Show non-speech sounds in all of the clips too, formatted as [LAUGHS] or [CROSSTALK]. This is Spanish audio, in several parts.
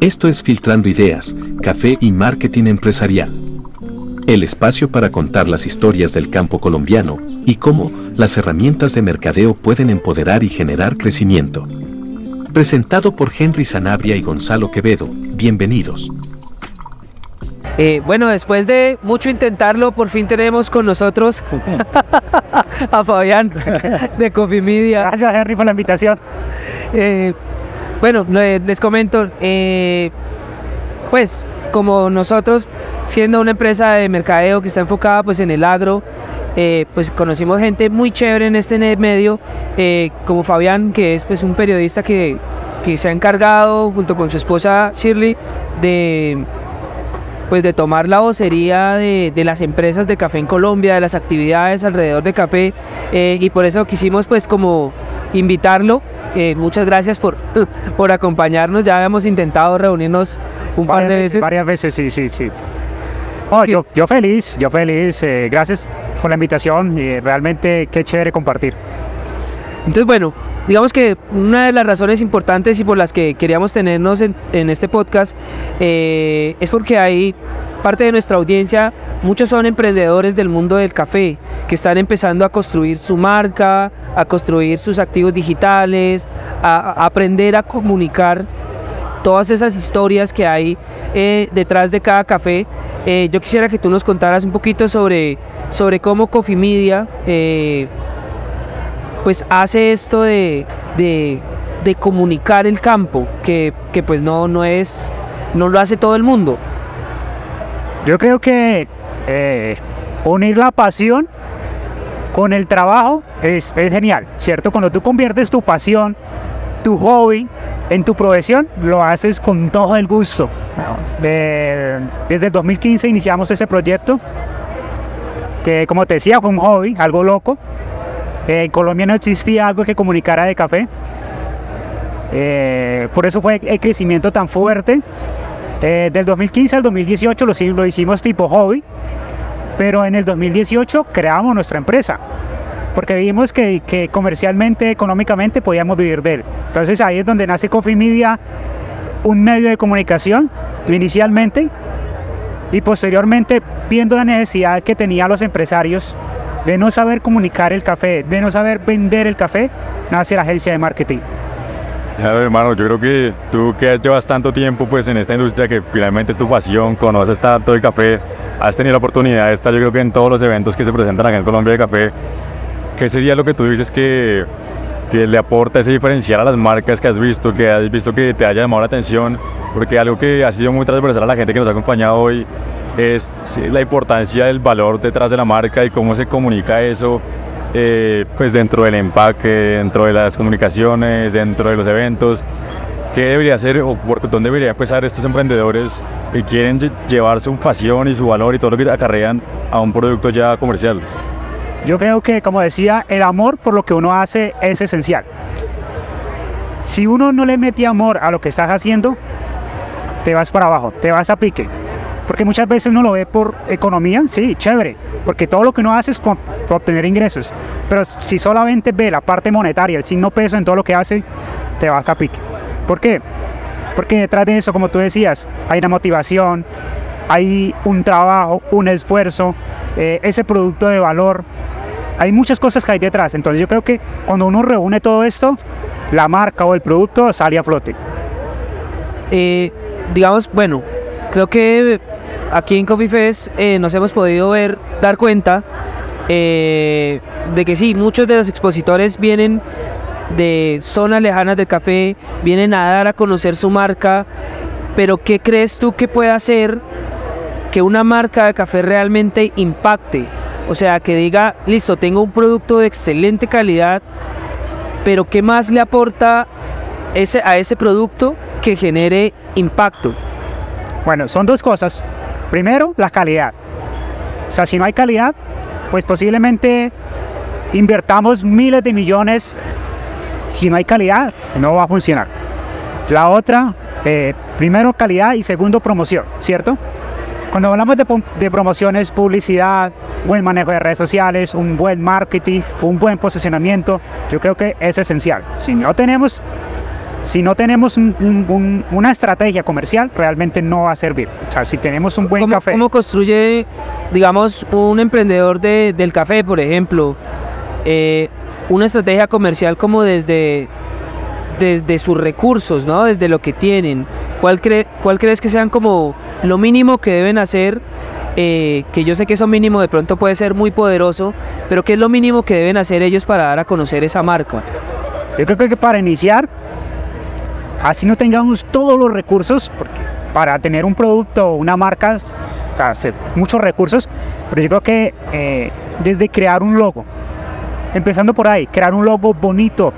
Esto es Filtrando Ideas, Café y Marketing Empresarial. El espacio para contar las historias del campo colombiano y cómo las herramientas de mercadeo pueden empoderar y generar crecimiento. Presentado por Henry Sanabria y Gonzalo Quevedo. Bienvenidos. Eh, bueno, después de mucho intentarlo, por fin tenemos con nosotros [LAUGHS] a Fabián de Coffee Media. Gracias, Henry, por la invitación. Eh, bueno, les comento, eh, pues como nosotros, siendo una empresa de mercadeo que está enfocada pues en el agro, pues conocimos gente muy chévere en este medio, como Fabián, que es pues un periodista que, que se ha encargado junto con su esposa Shirley de pues de tomar la vocería de, las empresas de café en Colombia, de las actividades alrededor de café eh, y por eso quisimos pues como invitarlo. Eh, muchas gracias por, [LAUGHS] por acompañarnos, ya habíamos intentado reunirnos un par de veces. Varias veces, sí, sí, sí. yo, yo feliz, yo feliz, eh, gracias por la invitación y realmente qué chévere compartir. Entonces bueno, digamos que una de las razones importantes y por las que queríamos tenernos en, este podcast eh, es porque hay parte de nuestra audiencia, muchos son emprendedores del mundo del café, que están empezando a construir su marca, a construir sus activos digitales, a, aprender a comunicar todas esas historias que hay eh, detrás de cada café. Eh, yo quisiera que tú nos contaras un poquito sobre, sobre cómo Coffee Media pues hace esto de, comunicar el campo, que, pues no, no es, no lo hace todo el mundo. Yo creo que eh, unir la pasión con el trabajo es, genial, ¿cierto? Cuando tú conviertes tu pasión, tu hobby, en tu profesión, lo haces con todo el gusto. desde el 2015 iniciamos ese proyecto, que como te decía, fue un hobby, algo loco, eh, en Colombia no existía algo que comunicara de café. Eh, por eso fue el crecimiento tan fuerte. Eh, del 2015 al 2018 lo, hicimos tipo hobby, pero en el 2018 creamos nuestra empresa, porque vimos que, comercialmente, económicamente podíamos vivir de él. Entonces ahí es donde nace Coffee Media, un medio de comunicación inicialmente, y posteriormente viendo la necesidad que tenían los empresarios de no saber comunicar el café, de no saber vender el café, nace la agencia de marketing. Ya, hermano, yo creo que tú que llevas tanto tiempo pues en esta industria que finalmente es tu pasión, conoces tanto el café, has tenido la oportunidad de estar yo creo que en todos los eventos que se presentan acá en Colombia de café, ¿qué sería lo que tú dices que, que le aporta ese diferencial a las marcas que has visto, que has visto que te haya llamado la atención? Porque algo que ha sido muy transversal a la gente que nos ha acompañado hoy es la importancia del valor detrás de la marca y cómo se comunica eso eh, pues dentro del empaque, dentro de las comunicaciones, dentro de los eventos. ¿Qué debería hacer o por dónde debería empezar estos emprendedores que quieren llevar su pasión y su valor y todo lo que acarrean a un producto ya comercial? Yo creo que, como decía, el amor por lo que uno hace es esencial. Si uno no le mete amor a lo que estás haciendo, te vas para abajo, te vas a pique. Porque muchas veces uno lo ve por economía, sí, chévere, porque todo lo que uno hace es por, obtener ingresos. Pero si solamente ve la parte monetaria, el signo peso en todo lo que hace, te vas a pique. ¿Por qué? Porque detrás de eso, como tú decías, hay una motivación, hay un trabajo, un esfuerzo, eh, ese producto de valor. Hay muchas cosas que hay detrás. Entonces yo creo que cuando uno reúne todo esto, la marca o el producto sale a flote. Eh, digamos, bueno, creo que aquí en Coffee Fest eh, nos hemos podido ver, dar cuenta eh, de que sí, muchos de los expositores vienen de zonas lejanas del café, vienen a dar a conocer su marca, pero ¿qué crees tú que puede hacer que una marca de café realmente impacte? O sea, que diga, listo, tengo un producto de excelente calidad, pero ¿qué más le aporta ese, a ese producto que genere impacto? Bueno, son dos cosas. Primero, la calidad. O sea, si no hay calidad, pues posiblemente invertamos miles de millones. Si no hay calidad, no va a funcionar. La otra, eh, primero calidad y segundo promoción, ¿cierto? Cuando hablamos de, de, promociones, publicidad, buen manejo de redes sociales, un buen marketing, un buen posicionamiento, yo creo que es esencial. Si no tenemos, si no tenemos una estrategia comercial, realmente no va a servir. O sea, si tenemos un buen café. ¿Cómo construye, digamos, un emprendedor del café, por ejemplo, eh, una estrategia comercial como desde, desde sus recursos, ¿no? Desde lo que tienen? ¿Cuál, ¿Cuál crees que sean como lo mínimo que deben hacer? Eh, que yo sé que eso mínimo de pronto puede ser muy poderoso, pero ¿qué es lo mínimo que deben hacer ellos para dar a conocer esa marca? Yo creo que para iniciar Así no tengamos todos los recursos, porque para tener un producto o una marca, hacer muchos recursos, pero yo creo que eh, desde crear un logo, empezando por ahí, crear un logo bonito,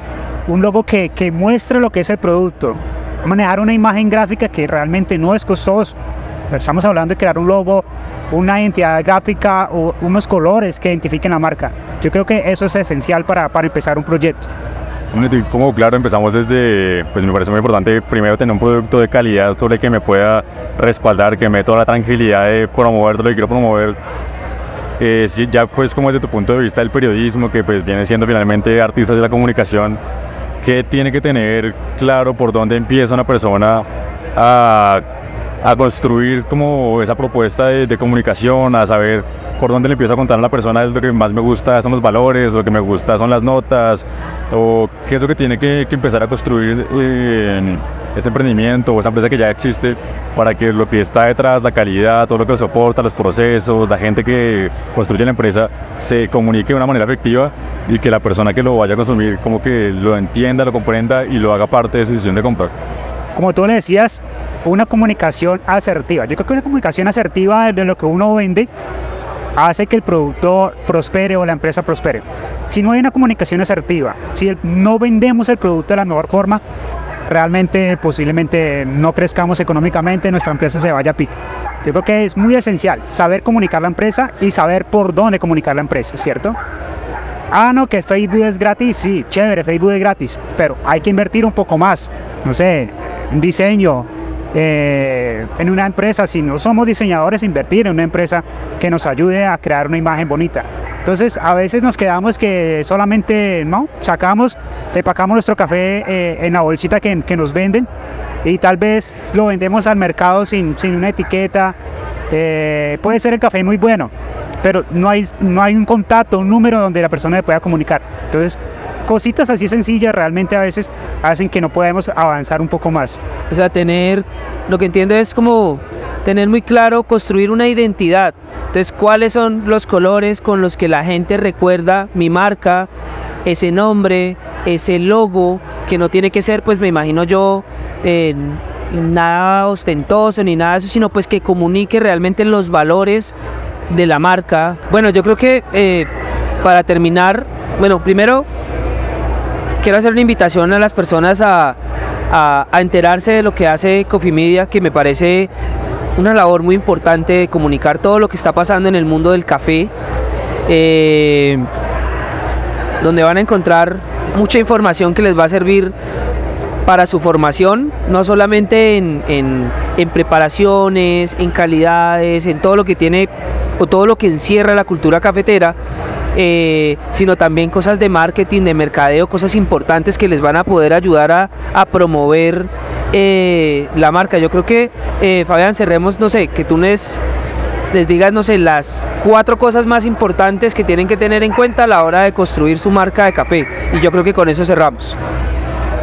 un logo que, que muestre lo que es el producto, manejar una imagen gráfica que realmente no es costoso. Estamos hablando de crear un logo, una identidad gráfica o unos colores que identifiquen la marca. Yo creo que eso es esencial para, para empezar un proyecto. Como claro, empezamos desde, pues me parece muy importante primero tener un producto de calidad sobre que me pueda respaldar, que me dé toda la tranquilidad de promover lo que quiero promover. Eh, ya pues como desde tu punto de vista del periodismo, que pues viene siendo finalmente artistas de la comunicación, que tiene que tener claro por dónde empieza una persona a, a construir como esa propuesta de, comunicación, a saber por dónde le empiezo a contar a la persona lo que más me gusta son los valores, lo que me gusta son las notas, o qué es lo que tiene que, empezar a construir en este emprendimiento o esta empresa que ya existe para que lo que está detrás, la calidad, todo lo que soporta, los procesos, la gente que construye la empresa, se comunique de una manera efectiva y que la persona que lo vaya a consumir como que lo entienda, lo comprenda y lo haga parte de su decisión de comprar. Como tú le decías, una comunicación asertiva. Yo creo que una comunicación asertiva de lo que uno vende hace que el producto prospere o la empresa prospere. Si no hay una comunicación asertiva, si no vendemos el producto de la mejor forma, realmente posiblemente no crezcamos económicamente, nuestra empresa se vaya a pique. Yo creo que es muy esencial saber comunicar la empresa y saber por dónde comunicar la empresa, ¿cierto? Ah, no, que Facebook es gratis, sí, chévere, Facebook es gratis, pero hay que invertir un poco más, no sé, diseño, eh, en una empresa, si no somos diseñadores, invertir en una empresa que nos ayude a crear una imagen bonita. Entonces, a veces nos quedamos que solamente, ¿no? Sacamos, empacamos nuestro café eh, en la bolsita que, que, nos venden y tal vez lo vendemos al mercado sin, sin una etiqueta. Eh, puede ser el café muy bueno, pero no hay, no hay un contacto, un número donde la persona le pueda comunicar. Entonces, cositas así sencillas realmente a veces hacen que no podamos avanzar un poco más. O sea, tener, lo que entiendo es como tener muy claro, construir una identidad. Entonces, ¿cuáles son los colores con los que la gente recuerda mi marca, ese nombre, ese logo, que no tiene que ser, pues me imagino yo, nada ostentoso ni nada de eso, sino pues que comunique realmente los valores de la marca. Bueno, yo creo que eh, para terminar, bueno, primero quiero hacer una invitación a las personas a, enterarse de lo que hace Coffee Media, que me parece una labor muy importante de comunicar todo lo que está pasando en el mundo del café, eh, donde van a encontrar mucha información que les va a servir para su formación, no solamente en, en preparaciones, en calidades, en todo lo que tiene o todo lo que encierra la cultura cafetera, eh, sino también cosas de marketing, de mercadeo, cosas importantes que les van a poder ayudar a, promover eh, la marca. Yo creo que, eh, Fabián, cerremos, no sé, que tú les, les digas, no sé, las cuatro cosas más importantes que tienen que tener en cuenta a la hora de construir su marca de café. Y yo creo que con eso cerramos.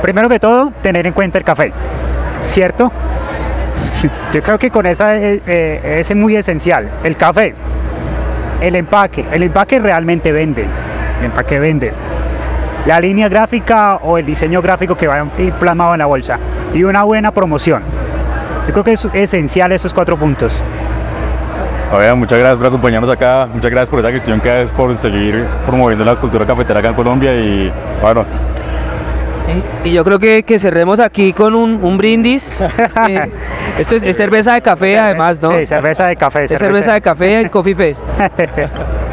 Primero que todo, tener en cuenta el café, ¿cierto? [LAUGHS] Yo creo que con esa es muy esencial. El café, el empaque, el empaque realmente vende, el empaque vende. La línea gráfica o el diseño gráfico que va a ir plasmado en la bolsa y una buena promoción. Yo creo que es esencial esos cuatro puntos. muchas gracias por acompañarnos acá, muchas gracias por esa gestión que haces por seguir promoviendo la cultura cafetera acá en Colombia y bueno, y yo creo que, que cerremos aquí con un, brindis. [LAUGHS] Eh, esto es, cerveza de café además, ¿no? Sí, cerveza de café. cerveza de café y Coffee Fest. [LAUGHS]